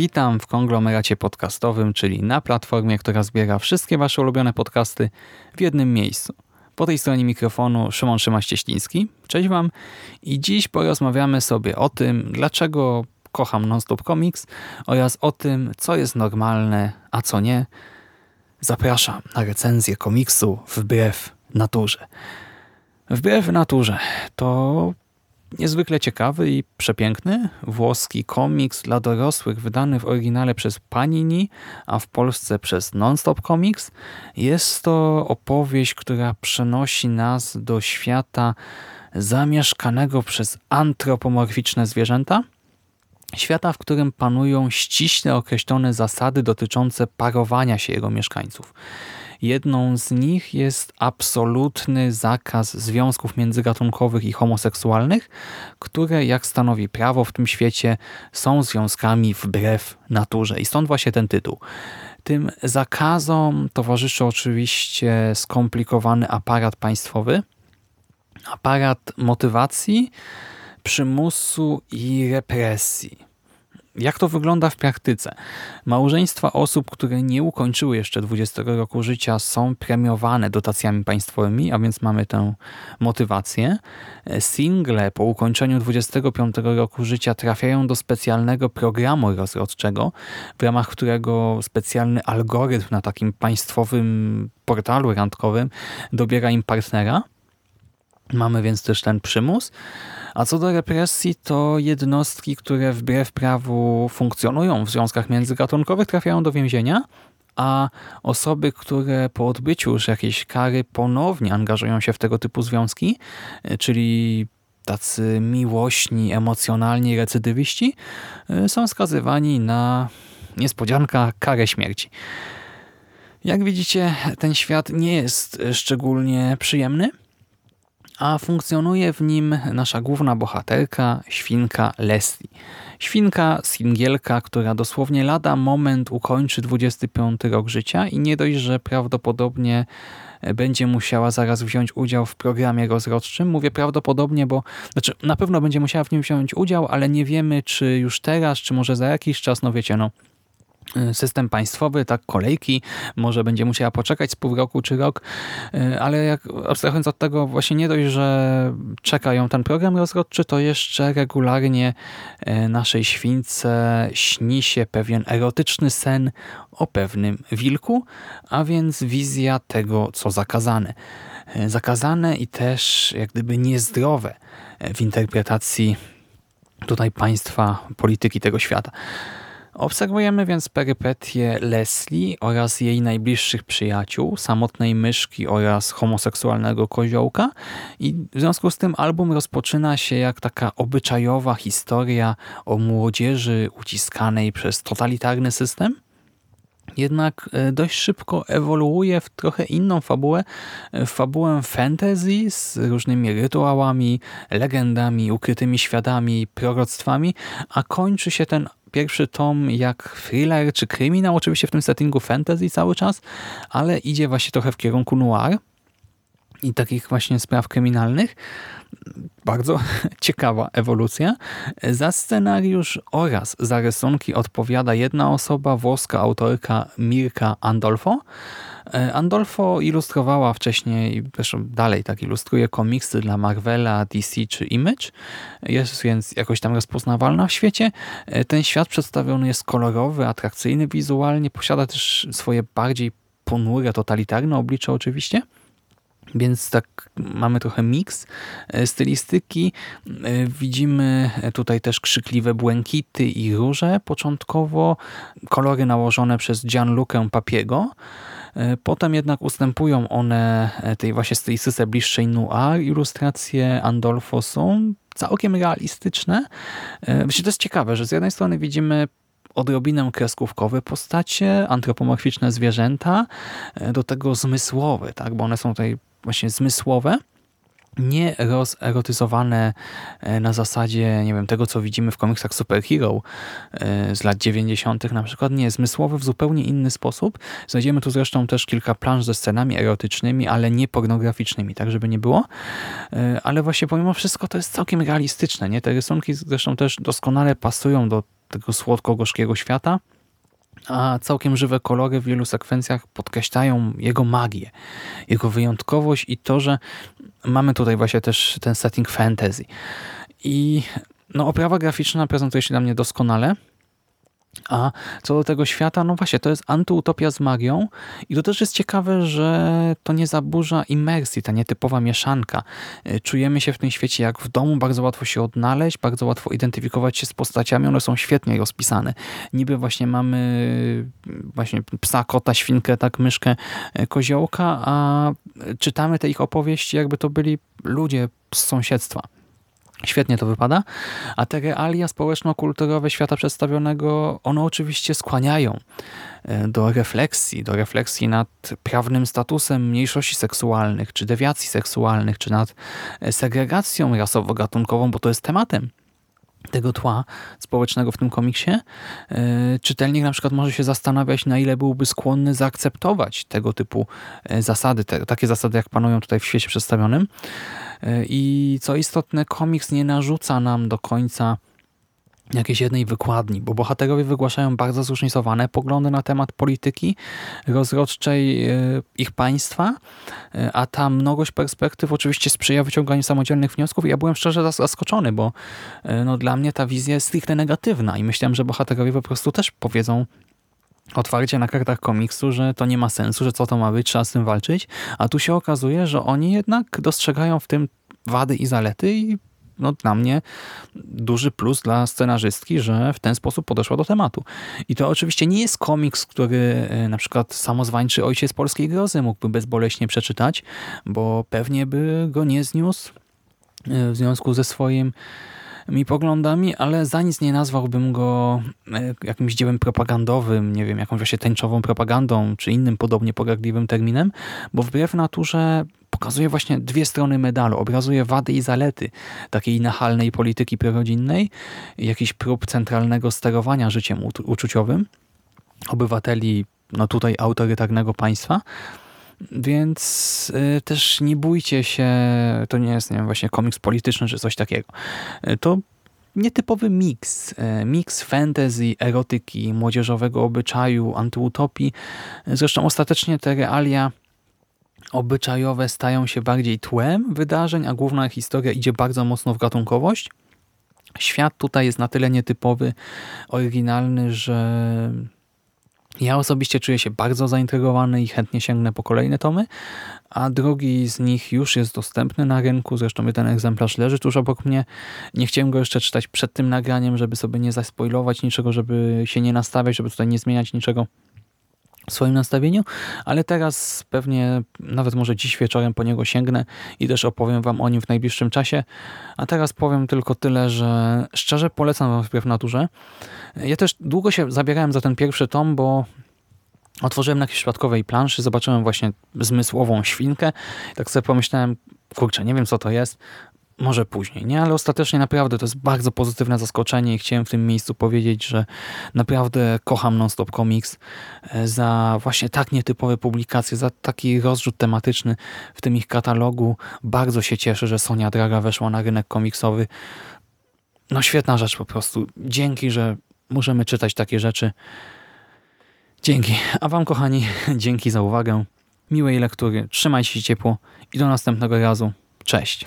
Witam w konglomeracie podcastowym, czyli na platformie, która zbiera wszystkie Wasze ulubione podcasty w jednym miejscu. Po tej stronie mikrofonu Szymon Szymaś-Cieśliński. Cześć Wam i dziś porozmawiamy sobie o tym, dlaczego kocham Nonstop Comics oraz o tym, co jest normalne, a co nie. Zapraszam na recenzję komiksu Wbrew Naturze. Wbrew Naturze to niezwykle ciekawy i przepiękny włoski komiks dla dorosłych wydany w oryginale przez Panini, a w Polsce przez Nonstop Comics. Jest to opowieść, która przenosi nas do świata zamieszkanego przez antropomorficzne zwierzęta. Świata, w którym panują ściśle określone zasady dotyczące parowania się jego mieszkańców. Jedną z nich jest absolutny zakaz związków międzygatunkowych i homoseksualnych, które, jak stanowi prawo w tym świecie, są związkami wbrew naturze. I stąd właśnie ten tytuł. Tym zakazom towarzyszy oczywiście skomplikowany aparat państwowy, aparat motywacji, przymusu i represji. Jak to wygląda w praktyce? Małżeństwa osób, które nie ukończyły jeszcze 20 roku życia są premiowane dotacjami państwowymi, a więc mamy tę motywację. Single po ukończeniu 25 roku życia trafiają do specjalnego programu rozrodczego, w ramach którego specjalny algorytm na takim państwowym portalu randkowym dobiera im partnera. Mamy więc też ten przymus. A co do represji, to jednostki, które wbrew prawu funkcjonują w związkach międzygatunkowych, trafiają do więzienia, a osoby, które po odbyciu już jakiejś kary ponownie angażują się w tego typu związki, czyli tacy miłośni, emocjonalni recydywiści, są skazywani na niespodzianka karę śmierci. Jak widzicie, ten świat nie jest szczególnie przyjemny, a funkcjonuje w nim nasza główna bohaterka, świnka Leslie. Świnka singielka, która dosłownie lada moment ukończy 25 rok życia i nie dość, że prawdopodobnie będzie musiała zaraz wziąć udział w programie rozrodczym. Mówię prawdopodobnie, bo znaczy na pewno będzie musiała w nim wziąć udział, ale nie wiemy, czy już teraz, czy może za jakiś czas, no wiecie, no system państwowy, tak kolejki, może będzie musiała poczekać z pół roku czy rok, y, ale jak abstrahując od tego właśnie nie dość, że czeka ją ten program rozrodczy, to jeszcze regularnie y, naszej śwince śni się pewien erotyczny sen o pewnym wilku, a więc wizja tego, co zakazane. Zakazane i też jak gdyby niezdrowe w interpretacji tutaj państwa, polityki tego świata. Obserwujemy więc perypetie Leslie oraz jej najbliższych przyjaciół, samotnej myszki oraz homoseksualnego koziołka i w związku z tym album rozpoczyna się jak taka obyczajowa historia o młodzieży uciskanej przez totalitarny system. Jednak e, dość szybko ewoluuje w trochę inną fabułę, w fabułę fantasy z różnymi rytuałami, legendami, ukrytymi światami, proroctwami, a kończy się ten pierwszy tom jak thriller czy kryminał, oczywiście w tym settingu fantasy cały czas, ale idzie właśnie trochę w kierunku noir i takich właśnie spraw kryminalnych. Bardzo ciekawa ewolucja. Za scenariusz oraz za rysunki odpowiada jedna osoba, włoska autorka Mirka Andolfo. E, Andolfo ilustrowała wcześniej, zresztą dalej tak ilustruje komiksy dla Marvela, DC czy Image. Jest więc jakoś tam rozpoznawalna w świecie. E, ten świat przedstawiony jest kolorowy, atrakcyjny wizualnie, posiada też swoje bardziej ponure, totalitarne oblicze oczywiście. Więc tak mamy trochę miks e, stylistyki. Widzimy tutaj też krzykliwe błękity i róże początkowo. Kolory nałożone przez Gianluca Papiego. E, potem jednak ustępują one e, tej właśnie stylistyce bliższej noir. Ilustracje Andolfo są całkiem realistyczne. Właśnie to jest ciekawe, że z jednej strony widzimy odrobinę kreskówkowe postacie, antropomorficzne zwierzęta, e, do tego zmysłowe, tak? bo one są tutaj właśnie zmysłowe, nie rozerotyzowane e, na zasadzie, nie wiem, tego co widzimy w komiksach Superhero e, z lat 90. na przykład, nie, zmysłowe w zupełnie inny sposób. Znajdziemy tu zresztą też kilka planż ze scenami erotycznymi, ale nie pornograficznymi, tak żeby nie było. E, Ale właśnie pomimo wszystko to jest całkiem realistyczne, nie? Te rysunki zresztą też doskonale pasują do tego słodko-gorzkiego świata, a całkiem żywe kolory w wielu sekwencjach podkreślają jego magię, jego wyjątkowość i to, że mamy tutaj właśnie też ten setting fantasy. I no, oprawa graficzna prezentuje się dla mnie doskonale. A co do tego świata, no właśnie, to jest antyutopia z magią i to też jest ciekawe, że to nie zaburza imersji, ta nietypowa mieszanka. Y, Czujemy się w tym świecie jak w domu, bardzo łatwo się odnaleźć, bardzo łatwo identyfikować się z postaciami, one są świetnie rozpisane. Niby właśnie mamy y, właśnie psa, kota, świnkę, tak, myszkę, y, koziołka, a czytamy te ich opowieści jakby to byli ludzie z sąsiedztwa. Świetnie to wypada, a te realia społeczno-kulturowe świata przedstawionego, one oczywiście skłaniają e, do refleksji, do refleksji nad prawnym statusem mniejszości seksualnych, czy dewiacji seksualnych, czy nad e, segregacją rasowo-gatunkową, bo to jest tematem tego tła społecznego w tym komiksie, e, czytelnik na przykład może się zastanawiać, na ile byłby skłonny zaakceptować tego typu e, zasady, te, takie zasady, jak panują tutaj w świecie przedstawionym. E, I co istotne, komiks nie narzuca nam do końca jakiejś jednej wykładni, bo bohaterowie wygłaszają bardzo zróżnicowane poglądy na temat polityki rozrodczej e, ich państwa, e, a ta mnogość perspektyw oczywiście sprzyja wyciąganiu samodzielnych wniosków. Ja byłem szczerze zas- zaskoczony, bo e, no, dla mnie ta wizja jest stricte negatywna i myślałem, że bohaterowie po prostu też powiedzą otwarcie na kartach komiksu, że to nie ma sensu, że co to ma być, trzeba z tym walczyć, a tu się okazuje, że oni jednak dostrzegają w tym wady i zalety i no, dla mnie duży plus dla scenarzystki, że w ten sposób podeszła do tematu. I to oczywiście nie jest komiks, który e, na przykład samozwańczy ojciec polskiej grozy mógłby bezboleśnie przeczytać, bo pewnie by go nie zniósł e, w związku ze swoim mi poglądami, ale za nic nie nazwałbym go e, jakimś dziełem propagandowym, nie wiem, jakąś właśnie tęczową propagandą, czy innym podobnie pogardliwym terminem, bo wbrew naturze pokazuje właśnie dwie strony medalu, obrazuje wady i zalety takiej nachalnej polityki prorodzinnej, jakiś prób centralnego sterowania życiem uczuciowym obywateli, no tutaj autorytarnego państwa, więc y, też nie bójcie się, to nie jest nie wiem, właśnie komiks polityczny czy coś takiego. Y, to nietypowy miks. y, Miks fantasy, erotyki, młodzieżowego obyczaju, antyutopii. Zresztą ostatecznie te realia obyczajowe stają się bardziej tłem wydarzeń, a główna historia idzie bardzo mocno w gatunkowość. Świat tutaj jest na tyle nietypowy, oryginalny, że ja osobiście czuję się bardzo zaintrygowany i chętnie sięgnę po kolejne tomy, a drugi z nich już jest dostępny na rynku, zresztą ten egzemplarz leży tuż obok mnie. Nie chciałem go jeszcze czytać przed tym nagraniem, żeby sobie nie zaspoilować niczego, żeby się nie nastawiać, żeby tutaj nie zmieniać niczego w swoim nastawieniu, ale teraz pewnie nawet może dziś wieczorem po niego sięgnę i też opowiem wam o nim w najbliższym czasie. A teraz powiem tylko tyle, że szczerze polecam wam wbrew naturze. Ja też długo się zabierałem za ten pierwszy tom, bo otworzyłem na jakiejś przypadkowej planszy, zobaczyłem właśnie zmysłową świnkę. Tak sobie pomyślałem, kurczę, nie wiem co to jest, może później, nie? Ale ostatecznie naprawdę to jest bardzo pozytywne zaskoczenie i chciałem w tym miejscu powiedzieć, że naprawdę kocham Non-Stop Comics e, za właśnie tak nietypowe publikacje, za taki rozrzut tematyczny w tym ich katalogu. Bardzo się cieszę, że Sonia Draga weszła na rynek komiksowy. No świetna rzecz po prostu. Dzięki, że możemy czytać takie rzeczy. Dzięki. A wam, kochani, dzięki za uwagę. Miłej lektury. Trzymajcie się ciepło i do następnego razu. Cześć.